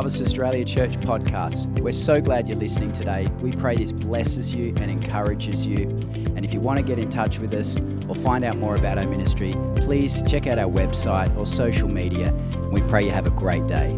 Harvest Australia Church podcast. We're so glad you're listening today. We pray this blesses you and encourages you. And if you want to get in touch with us or find out more about our ministry, please check out our website or social media. We pray you have a great day.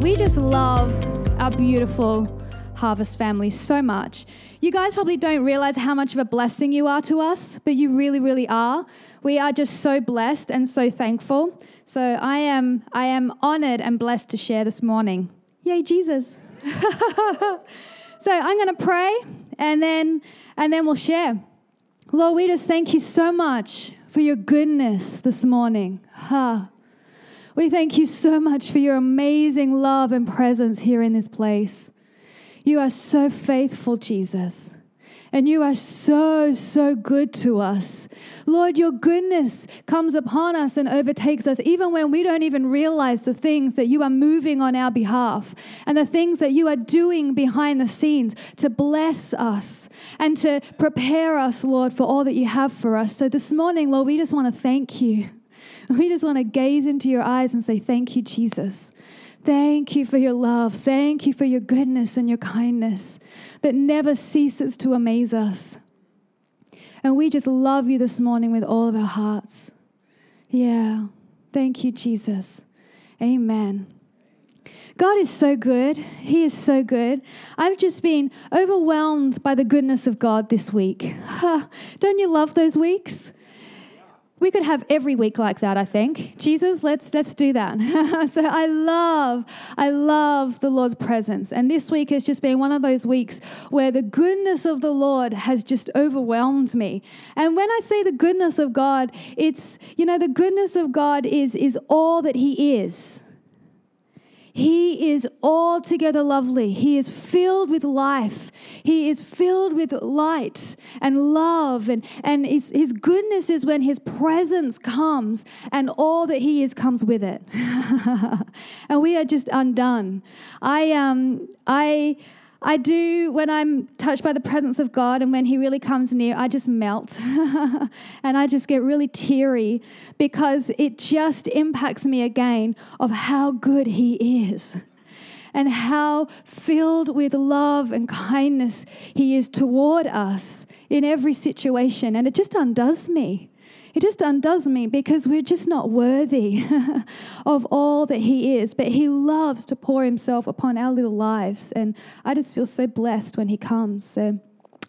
We just love our beautiful Harvest family so much. You guys probably don't realize how much of a blessing you are to us, but you really, really are. We are just so blessed and so thankful. So I am, I am honored and blessed to share this morning. Yay, Jesus! so I'm going to pray, and then, and then we'll share. Lord, we just thank you so much for your goodness this morning. Huh. We thank you so much for your amazing love and presence here in this place. You are so faithful, Jesus. And you are so, so good to us. Lord, your goodness comes upon us and overtakes us, even when we don't even realize the things that you are moving on our behalf and the things that you are doing behind the scenes to bless us and to prepare us, Lord, for all that you have for us. So this morning, Lord, we just want to thank you. We just want to gaze into your eyes and say, Thank you, Jesus. Thank you for your love. Thank you for your goodness and your kindness that never ceases to amaze us. And we just love you this morning with all of our hearts. Yeah. Thank you, Jesus. Amen. God is so good. He is so good. I've just been overwhelmed by the goodness of God this week. Don't you love those weeks? We could have every week like that i think. Jesus let's let's do that. So i love i love the lord's presence. And this week has just been one of those weeks where the goodness of the lord has just overwhelmed me. And when i say the goodness of god it's you know the goodness of god is is all that he is he is altogether lovely. He is filled with life. He is filled with light and love. And, and his, his goodness is when his presence comes and all that he is comes with it. and we are just undone. I, um, I, I do, when I'm touched by the presence of God and when He really comes near, I just melt and I just get really teary because it just impacts me again of how good He is and how filled with love and kindness He is toward us in every situation. And it just undoes me. It just undoes me because we're just not worthy of all that He is. But He loves to pour Himself upon our little lives. And I just feel so blessed when He comes. So,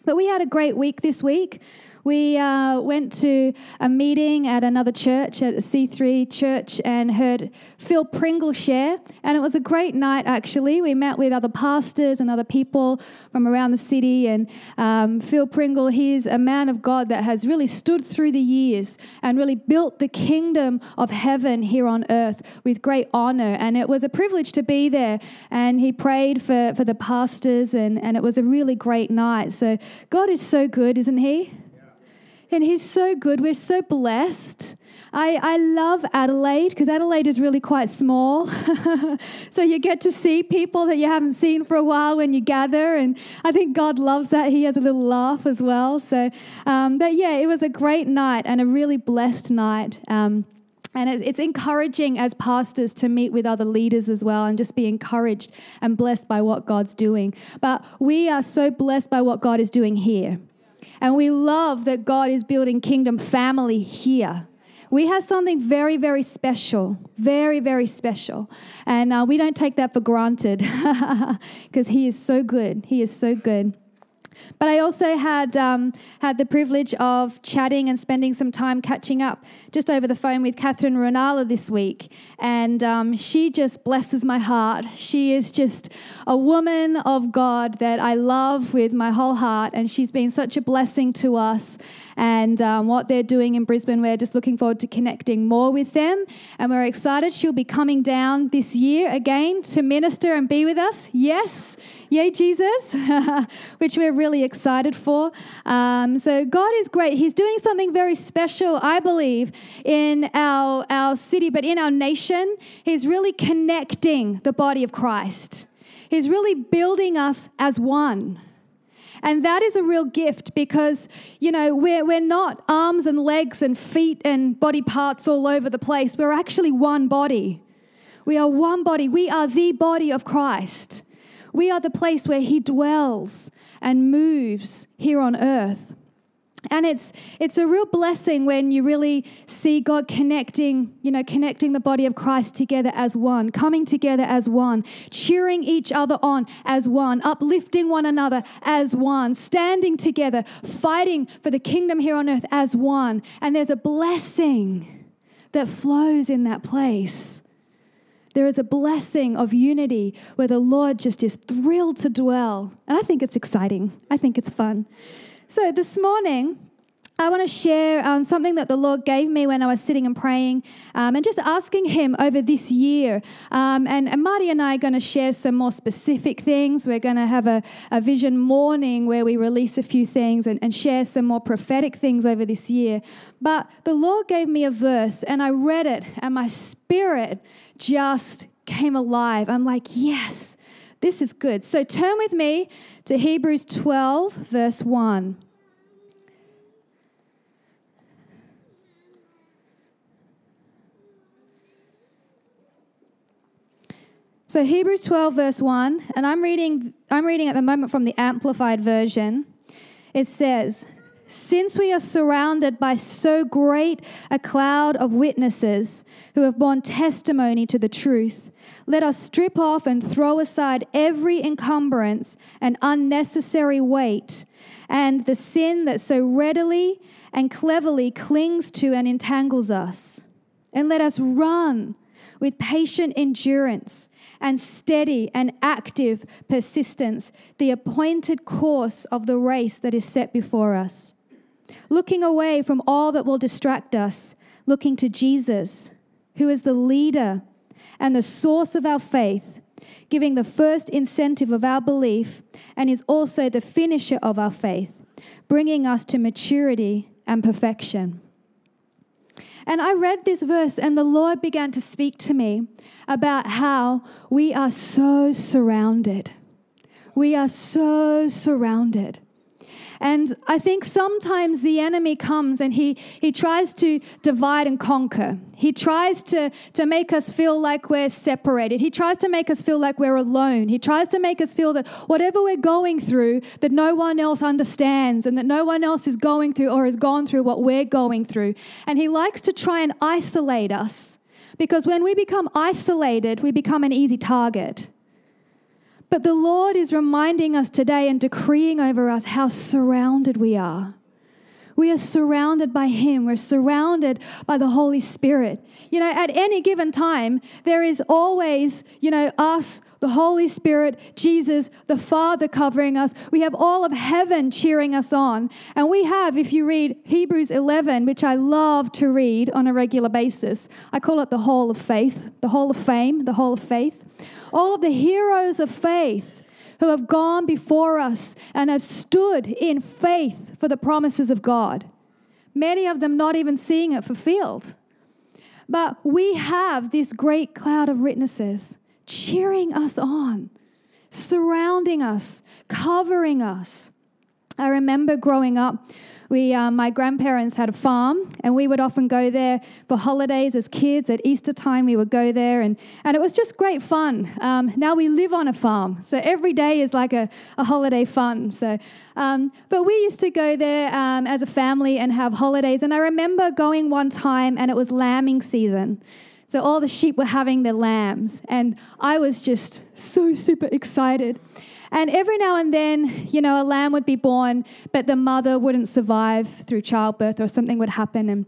but we had a great week this week. We uh, went to a meeting at another church, at C3 Church, and heard Phil Pringle share. And it was a great night, actually. We met with other pastors and other people from around the city. And um, Phil Pringle, he's a man of God that has really stood through the years and really built the kingdom of heaven here on earth with great honor. And it was a privilege to be there. And he prayed for, for the pastors, and, and it was a really great night. So God is so good, isn't he? And he's so good. We're so blessed. I, I love Adelaide because Adelaide is really quite small. so you get to see people that you haven't seen for a while when you gather. And I think God loves that. He has a little laugh as well. So, um, but yeah, it was a great night and a really blessed night. Um, and it's encouraging as pastors to meet with other leaders as well and just be encouraged and blessed by what God's doing. But we are so blessed by what God is doing here. And we love that God is building kingdom family here. We have something very, very special, very, very special. And uh, we don't take that for granted because He is so good. He is so good. But I also had um, had the privilege of chatting and spending some time catching up just over the phone with Katherine Ruonala this week, and um, she just blesses my heart. She is just a woman of God that I love with my whole heart, and she's been such a blessing to us and um, what they're doing in Brisbane. We're just looking forward to connecting more with them. And we're excited. She'll be coming down this year again to minister and be with us. Yes, yay, Jesus, which we're really excited for. Um, so God is great. He's doing something very special, I believe, in our, our city, but in our nation. He's really connecting the body of Christ. He's really building us as one. And that is a real gift because, you know, we're, we're not arms and legs and feet and body parts all over the place. We're actually one body. We are one body. We are the body of Christ. We are the place where He dwells and moves here on earth. And it's it's a real blessing when you really see God connecting, you know, connecting the body of Christ together as one, coming together as one, cheering each other on as one, uplifting one another as one, standing together, fighting for the kingdom here on earth as one. And there's a blessing that flows in that place. There is a blessing of unity where the Lord just is thrilled to dwell. And I think it's exciting. I think it's fun. So this morning, I want to share um, something that the Lord gave me when I was sitting and praying um, and just asking Him over this year. Um, and, and Marty and I are going to share some more specific things. We're going to have a, a vision morning where we release a few things and, and share some more prophetic things over this year. But the Lord gave me a verse and I read it, and my spirit just came alive. I'm like, yes, this is good. So turn with me to Hebrews 12, verse 1. So Hebrews 12 verse 1 and I'm reading I'm reading at the moment from the amplified version. It says, since we are surrounded by so great a cloud of witnesses who have borne testimony to the truth, let us strip off and throw aside every encumbrance and unnecessary weight and the sin that so readily and cleverly clings to and entangles us. And let us run with patient endurance and steady and active persistence the appointed course of the race that is set before us looking away from all that will distract us, looking to Jesus, who is the leader and the source of our faith, giving the first incentive of our belief, and is also the finisher of our faith, bringing us to maturity and perfection. And I read this verse, and the Lord began to speak to me about how we are so surrounded. We are so surrounded. And I think sometimes the enemy comes and he, he tries to divide and conquer. He tries to, to make us feel like we're separated. He tries to make us feel like we're alone. He tries to make us feel that whatever we're going through, that no one else understands and that no one else is going through or has gone through what we're going through. And he likes to try and isolate us because when we become isolated, we become an easy target. But the Lord is reminding us today and decreeing over us how surrounded we are. We are surrounded by Him. We're surrounded by the Holy Spirit. You know, at any given time, there is always, you know, us, the Holy Spirit, Jesus, the Father covering us. We have all of heaven cheering us on. And we have, if you read Hebrews 11, which I love to read on a regular basis, I call it the Hall of Faith, the Hall of Fame, the Hall of Faith all of the heroes of faith who have gone before us and have stood in faith for the promises of God. Many of them not even seeing it fulfilled. But we have this great cloud of witnesses cheering us on, surrounding us, covering us. I remember growing up, we, uh, my grandparents had a farm, and we would often go there for holidays as kids. At Easter time, we would go there, and, and it was just great fun. Um, now we live on a farm, so every day is like a, a holiday fun. So, um, but we used to go there um, as a family and have holidays. And I remember going one time, and it was lambing season. So all the sheep were having their lambs, and I was just so super excited. And every now and then, you know, a lamb would be born, but the mother wouldn't survive through childbirth or something would happen. And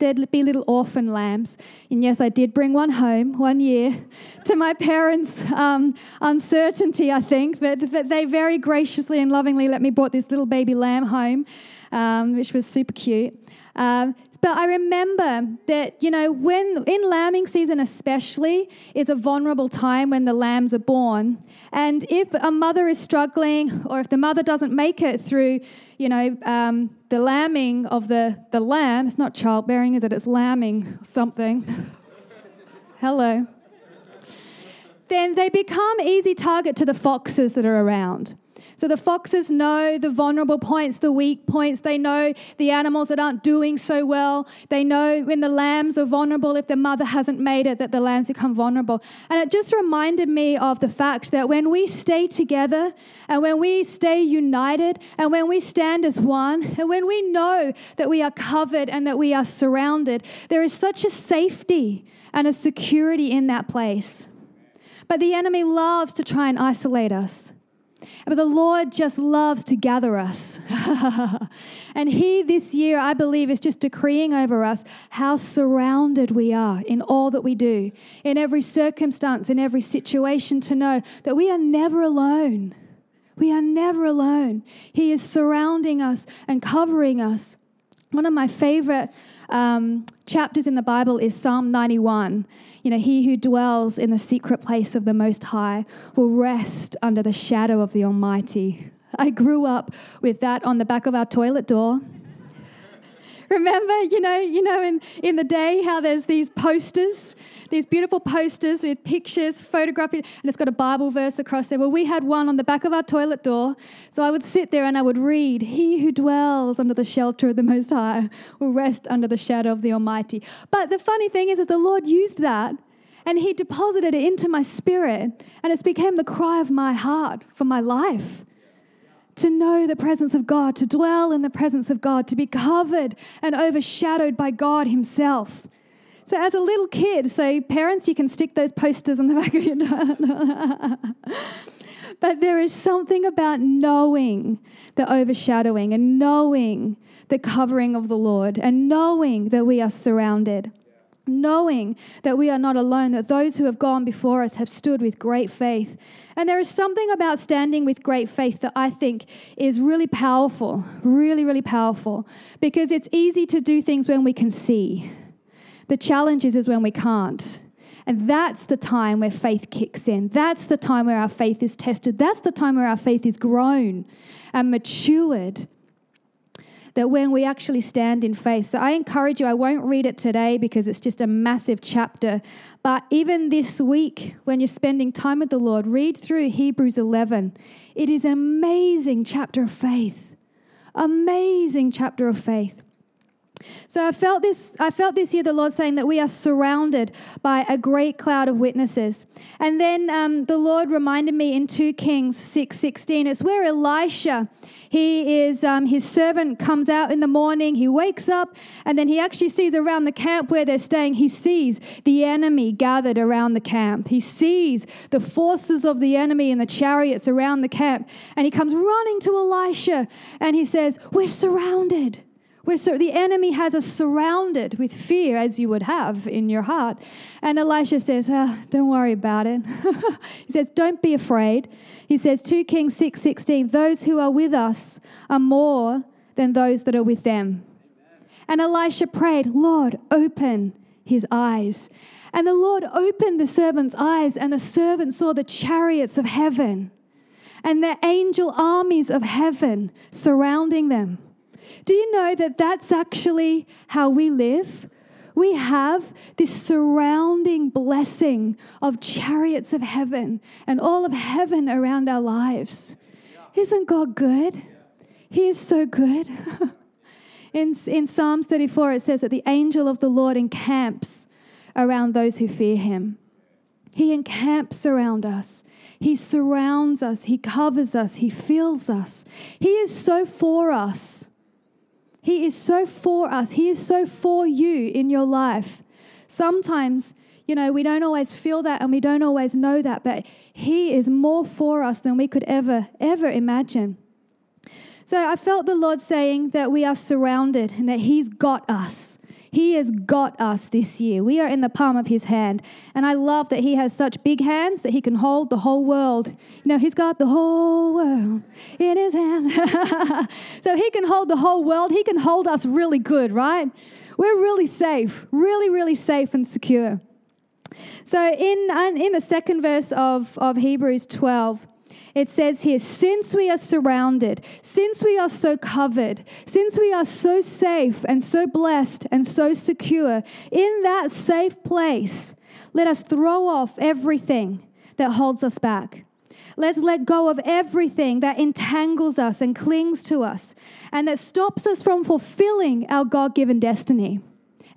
there'd be little orphan lambs. And yes, I did bring one home one year to my parents' um, uncertainty, I think, but, but they very graciously and lovingly let me brought this little baby lamb home, um, which was super cute. Um, but I remember that, you know, when in lambing season, especially, is a vulnerable time when the lambs are born. And if a mother is struggling or if the mother doesn't make it through, you know, um, the lambing of the, the lamb, it's not childbearing, is it? It's lambing something. Hello. Then they become easy target to the foxes that are around. So the foxes know the vulnerable points, the weak points. They know the animals that aren't doing so well. They know when the lambs are vulnerable, if the mother hasn't made it, that the lambs become vulnerable. And it just reminded me of the fact that when we stay together and when we stay united and when we stand as one and when we know that we are covered and that we are surrounded, there is such a safety and a security in that place. But the enemy loves to try and isolate us. But the Lord just loves to gather us. and He this year, I believe, is just decreeing over us how surrounded we are in all that we do, in every circumstance, in every situation, to know that we are never alone. We are never alone. He is surrounding us and covering us. One of my favorite um, chapters in the Bible is Psalm 91. You know, he who dwells in the secret place of the Most High will rest under the shadow of the Almighty. I grew up with that on the back of our toilet door. Remember, you know, you know, in, in the day how there's these posters, these beautiful posters with pictures, photographed, and it's got a Bible verse across there. Well, we had one on the back of our toilet door. So I would sit there and I would read, He who dwells under the shelter of the Most High will rest under the shadow of the Almighty. But the funny thing is that the Lord used that and He deposited it into my spirit, and it's became the cry of my heart for my life to know the presence of God, to dwell in the presence of God, to be covered and overshadowed by God Himself. So, as a little kid, so parents, you can stick those posters on the back of your door. but there is something about knowing the overshadowing and knowing the covering of the Lord and knowing that we are surrounded knowing that we are not alone, that those who have gone before us have stood with great faith. And there is something about standing with great faith that I think is really powerful, really, really powerful, because it's easy to do things when we can see. The challenge is, is when we can't. And that's the time where faith kicks in. That's the time where our faith is tested. That's the time where our faith is grown and matured that when we actually stand in faith. So I encourage you, I won't read it today because it's just a massive chapter, but even this week, when you're spending time with the Lord, read through Hebrews 11. It is an amazing chapter of faith. Amazing chapter of faith. So I felt this I felt this year the Lord saying that we are surrounded by a great cloud of witnesses. And then um, the Lord reminded me in 2 Kings 6:16 it's where Elisha he is um, his servant comes out in the morning, he wakes up and then he actually sees around the camp where they're staying he sees the enemy gathered around the camp. He sees the forces of the enemy in the chariots around the camp and he comes running to Elisha and he says, "We're surrounded." So, the enemy has us surrounded with fear, as you would have in your heart. And Elisha says, oh, Don't worry about it. he says, Don't be afraid. He says, 2 Kings 6 16, those who are with us are more than those that are with them. And Elisha prayed, Lord, open his eyes. And the Lord opened the servant's eyes, and the servant saw the chariots of heaven and the angel armies of heaven surrounding them. Do you know that that's actually how we live? We have this surrounding blessing of chariots of heaven and all of heaven around our lives. Isn't God good? He is so good. in, in Psalms 34, it says that the angel of the Lord encamps around those who fear him. He encamps around us. He surrounds us. He covers us. He fills us. He is so for us. He is so for us. He is so for you in your life. Sometimes, you know, we don't always feel that and we don't always know that, but He is more for us than we could ever, ever imagine. So I felt the Lord saying that we are surrounded and that He's got us. He has got us this year. We are in the palm of His hand. And I love that He has such big hands that He can hold the whole world. You know, He's got the whole world in His hands. so He can hold the whole world. He can hold us really good, right? We're really safe, really, really safe and secure. So in, in the second verse of, of Hebrews 12, it says here, since we are surrounded, since we are so covered, since we are so safe and so blessed and so secure in that safe place, let us throw off everything that holds us back. Let's let go of everything that entangles us and clings to us and that stops us from fulfilling our God given destiny.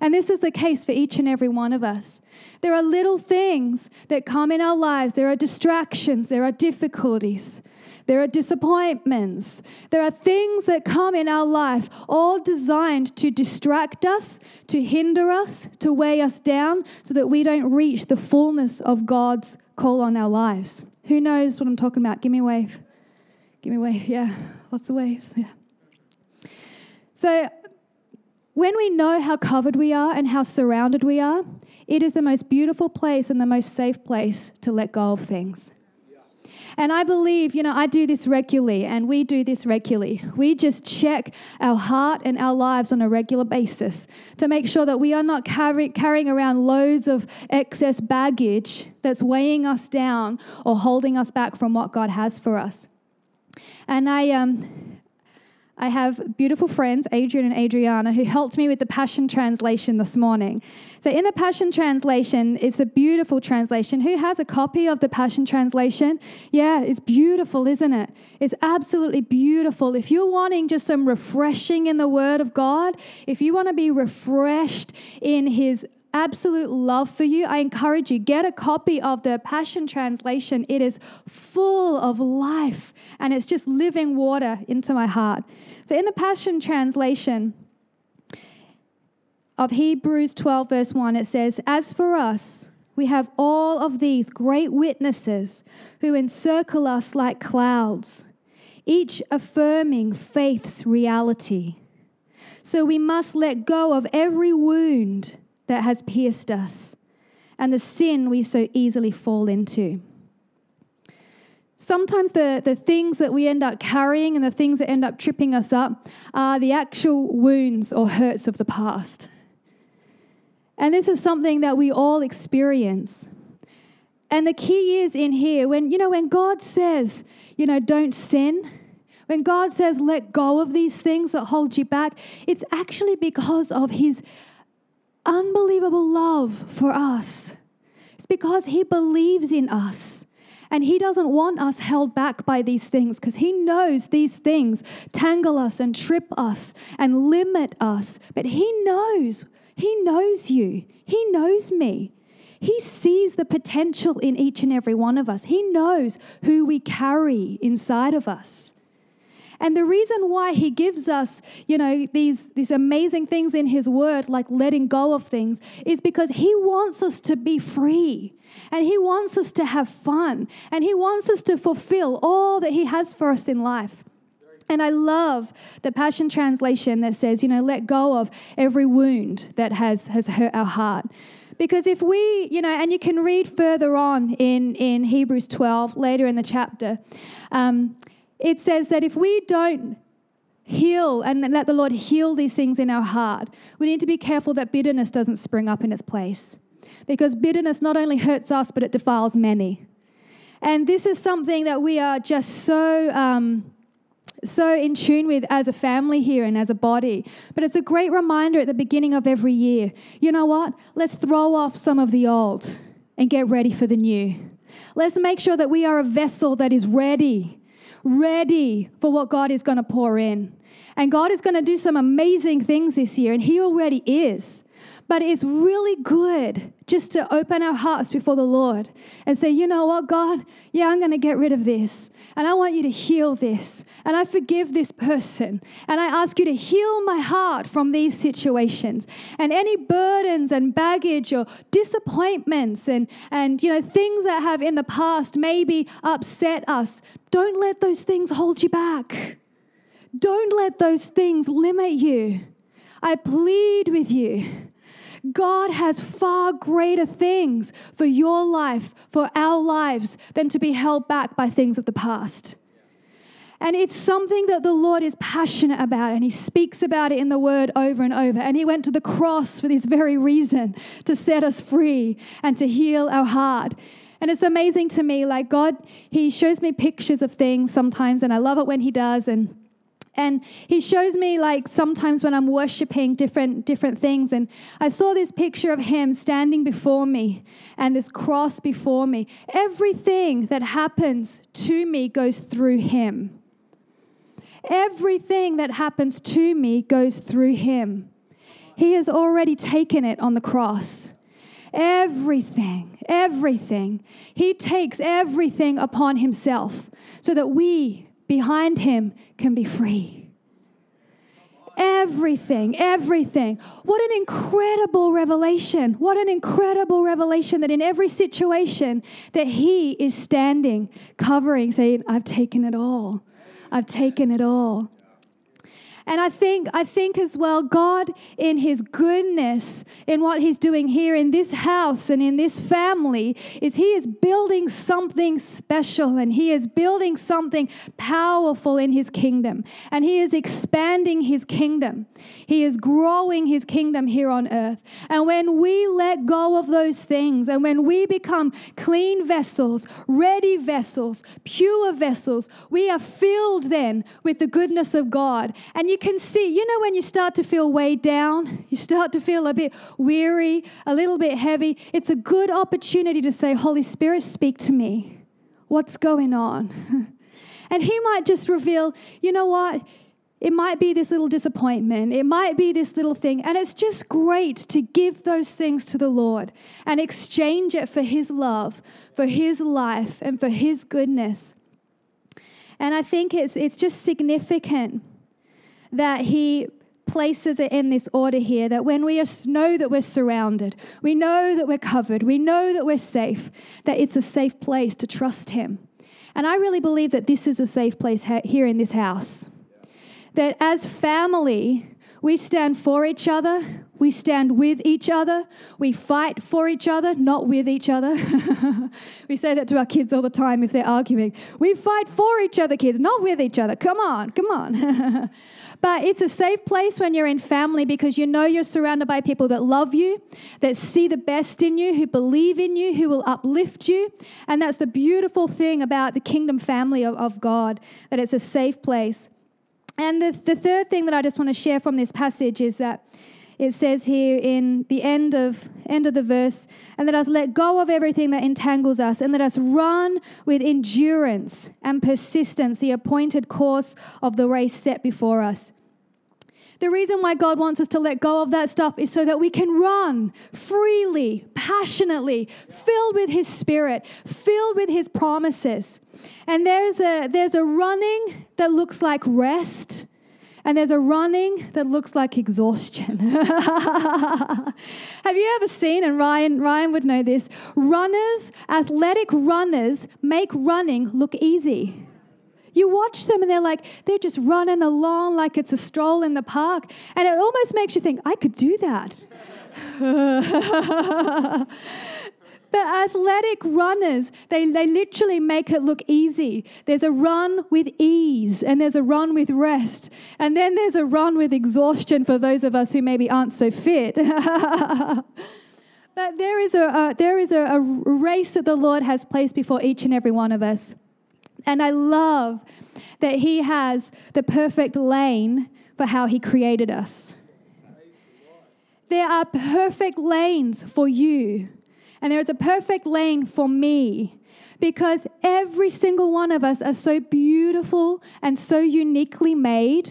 And this is the case for each and every one of us. There are little things that come in our lives, there are distractions, there are difficulties. There are disappointments. There are things that come in our life, all designed to distract us, to hinder us, to weigh us down, so that we don't reach the fullness of God's call on our lives. Who knows what I'm talking about? Give me a wave. Give me a wave. Yeah, lots of waves. Yeah. So, when we know how covered we are and how surrounded we are, it is the most beautiful place and the most safe place to let go of things. And I believe, you know, I do this regularly and we do this regularly. We just check our heart and our lives on a regular basis to make sure that we are not carry, carrying around loads of excess baggage that's weighing us down or holding us back from what God has for us. And I, um, I have beautiful friends, Adrian and Adriana, who helped me with the Passion Translation this morning. So, in the Passion Translation, it's a beautiful translation. Who has a copy of the Passion Translation? Yeah, it's beautiful, isn't it? It's absolutely beautiful. If you're wanting just some refreshing in the Word of God, if you want to be refreshed in His absolute love for you, I encourage you get a copy of the Passion Translation. It is full of life and it's just living water into my heart. So in the Passion Translation of Hebrews 12 verse 1 it says, "As for us, we have all of these great witnesses who encircle us like clouds, each affirming faith's reality. So we must let go of every wound that has pierced us and the sin we so easily fall into. Sometimes the, the things that we end up carrying and the things that end up tripping us up are the actual wounds or hurts of the past. And this is something that we all experience. And the key is in here when, you know, when God says, you know, don't sin, when God says, let go of these things that hold you back, it's actually because of His unbelievable love for us. It's because He believes in us. And He doesn't want us held back by these things because He knows these things tangle us and trip us and limit us. But He knows, He knows you, He knows me. He sees the potential in each and every one of us. He knows who we carry inside of us. And the reason why he gives us, you know, these, these amazing things in his word, like letting go of things, is because he wants us to be free. And he wants us to have fun. And he wants us to fulfill all that he has for us in life. And I love the Passion Translation that says, you know, let go of every wound that has, has hurt our heart. Because if we, you know, and you can read further on in, in Hebrews 12, later in the chapter, um, it says that if we don't heal and let the Lord heal these things in our heart, we need to be careful that bitterness doesn't spring up in its place. Because bitterness not only hurts us, but it defiles many. And this is something that we are just so. Um, so in tune with as a family here and as a body. But it's a great reminder at the beginning of every year. You know what? Let's throw off some of the old and get ready for the new. Let's make sure that we are a vessel that is ready ready for what God is going to pour in. And God is going to do some amazing things this year, and He already is. But it's really good just to open our hearts before the Lord and say, you know what, God, yeah, I'm going to get rid of this. And I want you to heal this. And I forgive this person. And I ask you to heal my heart from these situations. And any burdens and baggage or disappointments and, and you know, things that have in the past maybe upset us, don't let those things hold you back. Don't let those things limit you. I plead with you God has far greater things for your life, for our lives, than to be held back by things of the past. And it's something that the Lord is passionate about, and He speaks about it in the Word over and over. And He went to the cross for this very reason to set us free and to heal our heart. And it's amazing to me, like God, He shows me pictures of things sometimes, and I love it when He does. And and he shows me like sometimes when i'm worshiping different different things. And i saw this picture of him standing before me and this cross before me. Everything that happens to me goes through him. Everything that happens to me goes through him. He has already taken it on the cross. Everything everything. He takes everything upon himself so that we behind him can be free. Everything, everything. What an incredible revelation. What an incredible revelation that in every situation that he is standing, covering, saying, I've taken it all. I've taken it all. And I think, I think as well, God, in His goodness, in what He's doing here in this house and in this family, is He is building something special and He is building something powerful in His kingdom. And He is expanding His kingdom. He is growing His kingdom here on earth. And when we let go of those things and when we become clean vessels, ready vessels, pure vessels, we are filled then with the goodness of God. And you can see, you know, when you start to feel weighed down, you start to feel a bit weary, a little bit heavy, it's a good opportunity to say, Holy Spirit, speak to me. What's going on? and He might just reveal, you know what? It might be this little disappointment. It might be this little thing. And it's just great to give those things to the Lord and exchange it for His love, for His life, and for His goodness. And I think it's, it's just significant that He places it in this order here that when we know that we're surrounded, we know that we're covered, we know that we're safe, that it's a safe place to trust Him. And I really believe that this is a safe place here in this house. That as family, we stand for each other. We stand with each other. We fight for each other, not with each other. we say that to our kids all the time if they're arguing. We fight for each other, kids, not with each other. Come on, come on. but it's a safe place when you're in family because you know you're surrounded by people that love you, that see the best in you, who believe in you, who will uplift you. And that's the beautiful thing about the kingdom family of, of God, that it's a safe place. And the, the third thing that I just want to share from this passage is that it says here in the end of end of the verse and let us let go of everything that entangles us and let us run with endurance and persistence the appointed course of the race set before us the reason why God wants us to let go of that stuff is so that we can run freely, passionately, filled with His Spirit, filled with His promises. And there's a, there's a running that looks like rest. And there's a running that looks like exhaustion. Have you ever seen, and Ryan, Ryan would know this, runners, athletic runners make running look easy. You watch them and they're like, they're just running along like it's a stroll in the park. And it almost makes you think, I could do that. But athletic runners, they, they literally make it look easy. There's a run with ease, and there's a run with rest, and then there's a run with exhaustion for those of us who maybe aren't so fit. but there is, a, a there is a, a race that the Lord has placed before each and every one of us. And I love that He has the perfect lane for how He created us. There are perfect lanes for you, and there is a perfect lane for me because every single one of us are so beautiful and so uniquely made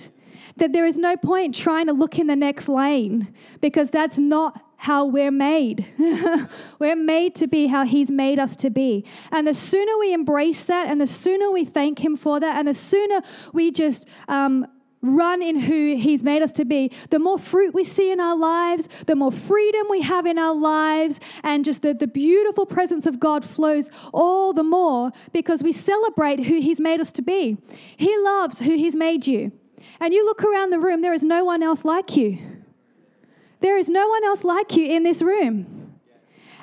that there is no point trying to look in the next lane because that's not how we're made. we're made to be how He's made us to be. And the sooner we embrace that, and the sooner we thank Him for that, and the sooner we just um, run in who He's made us to be, the more fruit we see in our lives, the more freedom we have in our lives, and just the, the beautiful presence of God flows all the more because we celebrate who He's made us to be. He loves who He's made you. And you look around the room, there is no one else like you. There is no one else like you in this room.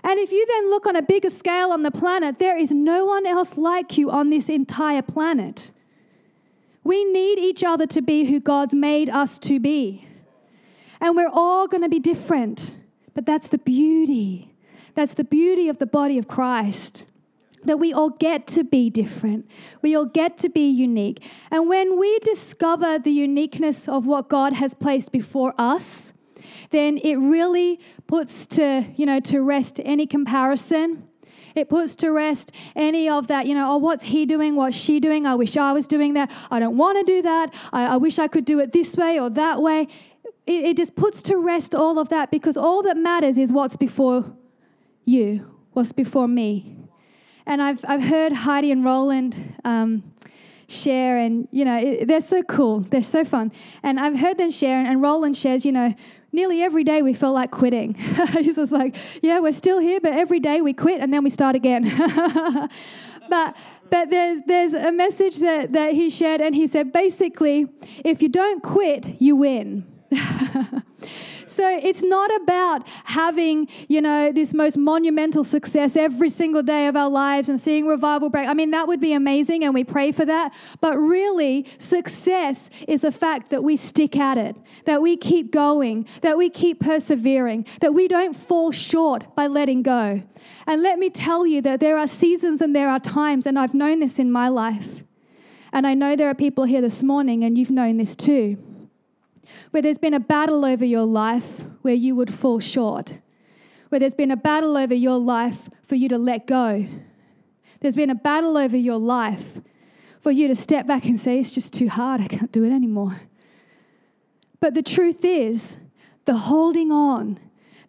And if you then look on a bigger scale on the planet, there is no one else like you on this entire planet. We need each other to be who God's made us to be. And we're all going to be different. But that's the beauty. That's the beauty of the body of Christ. that we all get to be different. We all get to be unique. And when we discover the uniqueness of what God has placed before us, then it really puts to, you know, to rest any comparison. It puts to rest any of that, you know, oh, what's he doing? What's she doing? I wish I was doing that. I don't want to do that. I, I wish I could do it this way or that way. It, it just puts to rest all of that because all that matters is what's before you, what's before me. And I've, I've heard Heidi and Rolland um, share, and, you know, it, they're so cool. They're so fun. And I've heard them share, and, and Rolland shares, you know, nearly every day we felt like quitting. He's just like, yeah, we're still here, but every day we quit and then we start again. but but there's there's a message that, that he shared, and he said basically, if you don't quit, you win. So it's not about having, you know, this most monumental success every single day of our lives and seeing revival break. I mean, that would be amazing and we pray for that. But really, success is the fact that we stick at it, that we keep going, that we keep persevering, that we don't fall short by letting go. And let me tell you that there are seasons and there are times, and I've known this in my life. And I know there are people here this morning, and you've known this too where there's been a battle over your life where you would fall short, where there's been a battle over your life for you to let go. There's been a battle over your life for you to step back and say, It's just too hard, I can't do it anymore. But the truth is, the holding on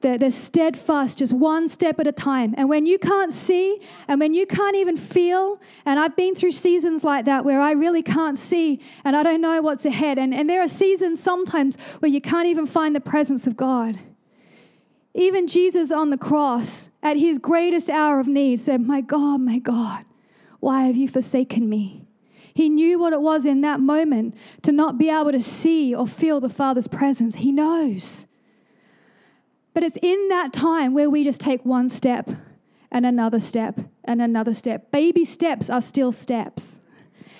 they're, they're steadfast, just one step at a time. And when you can't see and when you can't even feel, and I've been through seasons like that where I really can't see and I don't know what's ahead. And, and there are seasons sometimes where you can't even find the presence of God. Even Jesus on the cross, at his greatest hour of need, said, My God, my God, why have you forsaken me? He knew what it was in that moment to not be able to see or feel the Father's presence. He knows. But it's in that time where we just take one step and another step and another step. Baby steps are still steps.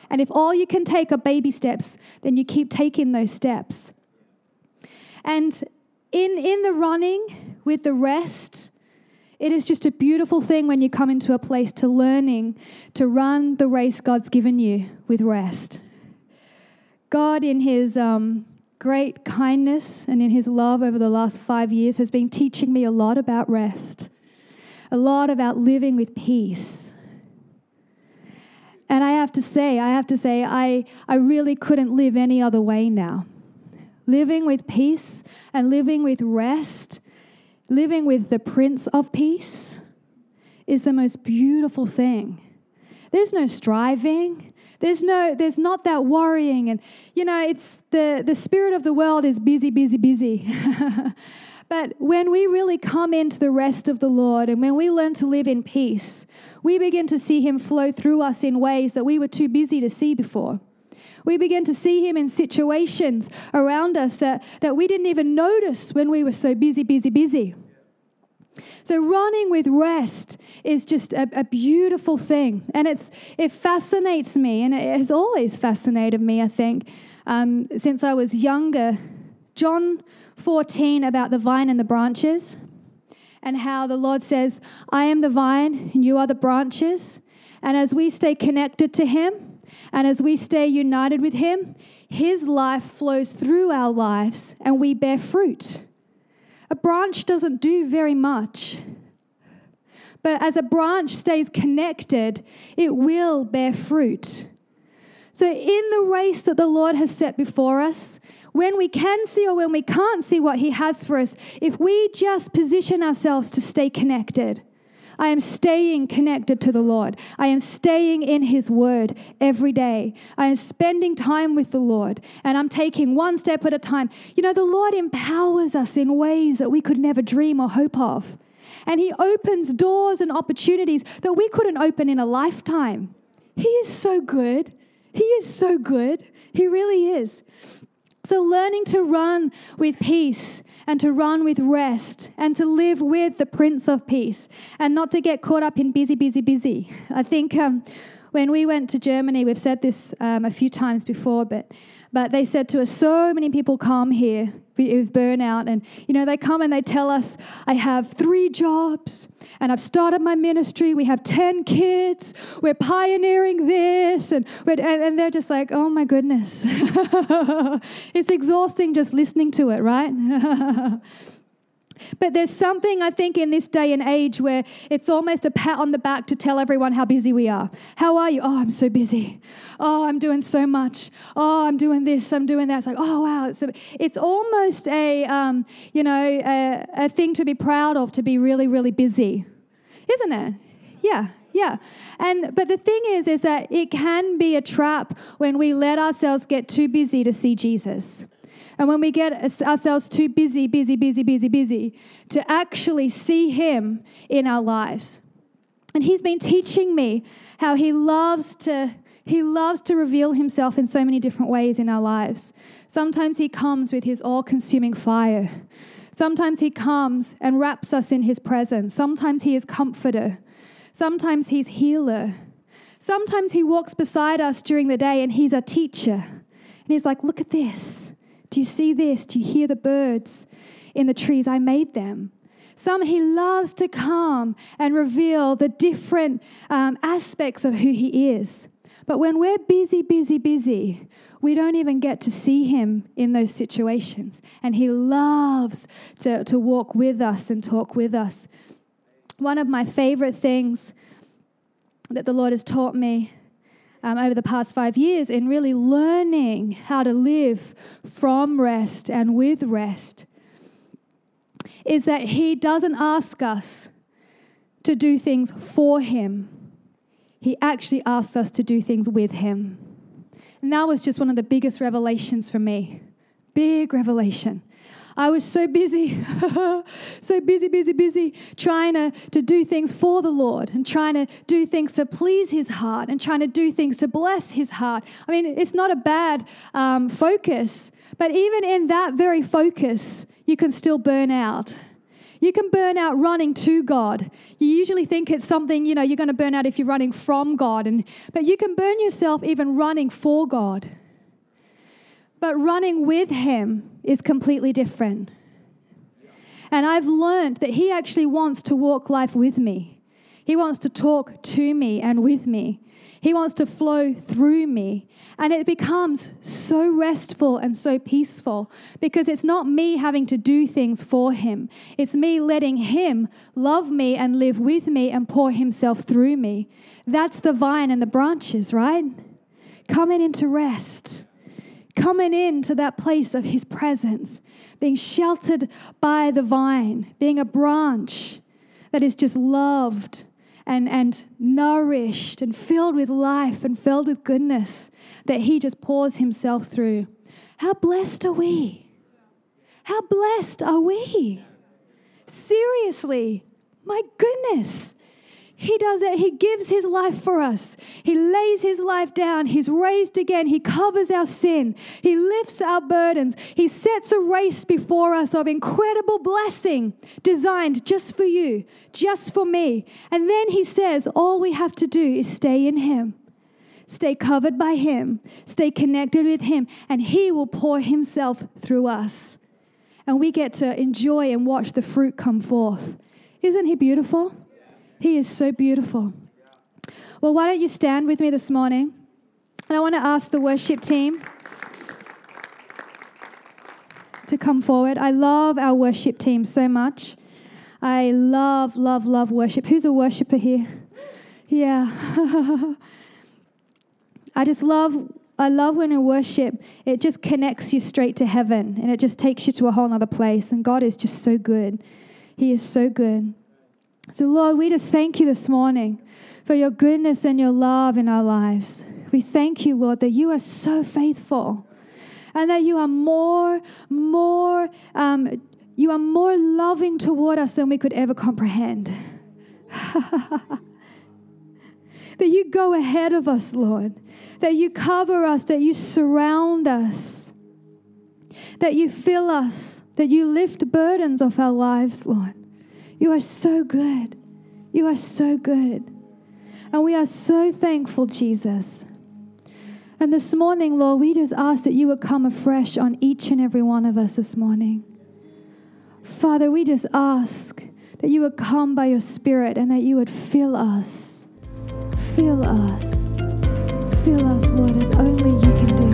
And if all you can take are baby steps, then you keep taking those steps. And in, in the running with the rest, it is just a beautiful thing when you come into a place to learning to run the race God's given you with rest. God, in His um, great kindness and in his love over the last five years has been teaching me a lot about rest, a lot about living with peace. And I have to say, I have to say, I, I really couldn't live any other way now. Living with peace and living with rest, living with the Prince of Peace is the most beautiful thing. There's no striving, there's no, there's not that worrying. And, you know, it's the, the spirit of the world is busy, busy, busy. but when we really come into the rest of the Lord and when we learn to live in peace, we begin to see Him flow through us in ways that we were too busy to see before. We begin to see him in situations around us that, that we didn't even notice when we were so busy, busy, busy. So running with rest is just a, a, beautiful thing, and it's it fascinates me, and it has always fascinated me. I think um, since I was younger. John 14 about the vine and the branches, and how the Lord says, "I am the vine, and you are the branches." And as we stay connected to Him, and as we stay united with Him, His life flows through our lives, and we bear fruit. A branch doesn't do very much. But as a branch stays connected, it will bear fruit. So, in the race that the Lord has set before us, when we can see or when we can't see what He has for us, if we just position ourselves to stay connected, I am staying connected to the Lord. I am staying in His Word every day. I am spending time with the Lord and I'm taking one step at a time. You know, the Lord empowers us in ways that we could never dream or hope of. And He opens doors and opportunities that we couldn't open in a lifetime. He is so good. He is so good. He really is. So, learning to run with peace and to run with rest and to live with the Prince of Peace and not to get caught up in busy, busy, busy. I think um, when we went to Germany, we've said this um, a few times before, but But they said to us, so many people come here with burnout. And, you know, they come and they tell us, I have three jobs and I've started my ministry. We have 10 kids. We're pioneering this. And, and they're just like, oh my goodness. it's exhausting just listening to it, right? But there's something, I think, in this day and age where it's almost a pat on the back to tell everyone how busy we are. How are you? Oh, I'm so busy. Oh, I'm doing so much. Oh, I'm doing this, I'm doing that. It's like, oh, wow. It's, a, it's almost a, um, you know, a, a thing to be proud of to be really, really busy, isn't it? Yeah, yeah. And but the thing is is that it can be a trap when we let ourselves get too busy to see Jesus. And when we get ourselves too busy, busy, busy, busy, busy to actually see Him in our lives. And He's been teaching me how He loves to. He loves to reveal himself in so many different ways in our lives. Sometimes he comes with his all consuming fire. Sometimes he comes and wraps us in his presence. Sometimes he is comforter. Sometimes he's healer. Sometimes he walks beside us during the day and he's a teacher. And he's like, Look at this. Do you see this? Do you hear the birds in the trees? I made them. Some he loves to come and reveal the different um, aspects of who he is. But when we're busy, busy, busy, we don't even get to see him in those situations. And he loves to, to walk with us and talk with us. One of my favorite things that the Lord has taught me um, over the past five years in really learning how to live from rest and with rest is that He doesn't ask us to do things for Him, He actually asks us to do things with Him. And that was just one of the biggest revelations for me. Big revelation. I was so busy, so busy, busy, busy, trying to, to do things for the Lord and trying to do things to please His heart and trying to do things to bless His heart. I mean, it's not a bad um, focus, but even in that very focus, you can still burn out. You can burn out running to God. You usually think it's something, you know, you're going to burn out if you're running from God, and, but you can burn yourself even running for God. But running with Him is completely different. And I've learned that He actually wants to walk life with me. He wants to talk to me and with me. He wants to flow through me. And it becomes so restful and so peaceful because it's not me having to do things for Him. It's me letting Him love me and live with me and pour Himself through me. That's the vine and the branches, right? Coming into rest coming into that place of His presence, being sheltered by the vine, being a branch that is just loved and, and nourished and filled with life and filled with goodness that He just pours Himself through. How blessed are we? How blessed are we? Seriously, my goodness. He does it. He gives his life for us. He lays his life down. He's raised again. He covers our sin. He lifts our burdens. He sets a race before us of incredible blessing designed just for you, just for me. And then he says, all we have to do is stay in him. Stay covered by Him, stay connected with Him, and He will pour Himself through us. And we get to enjoy and watch the fruit come forth. Isn't He beautiful? He is so beautiful. Well, why don't you stand with me this morning? And I want to ask the worship team to come forward. I love our worship team so much. I love, love, love worship. Who's a worshiper here? Yeah. I just love I love when in worship, it just connects you straight to heaven and it just takes you to a whole other place. And God is just so good. He is so good. So, Lord, we just thank you this morning for your goodness and your love in our lives. We thank you, Lord, that you are so faithful and that you are more, more, um, you are more loving toward us than we could ever comprehend. that you go ahead of us, Lord, that you cover us, that you surround us, that you fill us, that you lift burdens off our lives, Lord. You are so good. You are so good. And we are so thankful, Jesus. And this morning, Lord, we just ask that you would come afresh on each and every one of us this morning. Father, we just ask that you would come by your Spirit and that you would fill us. Fill us. Fill us, Lord, as only you can do.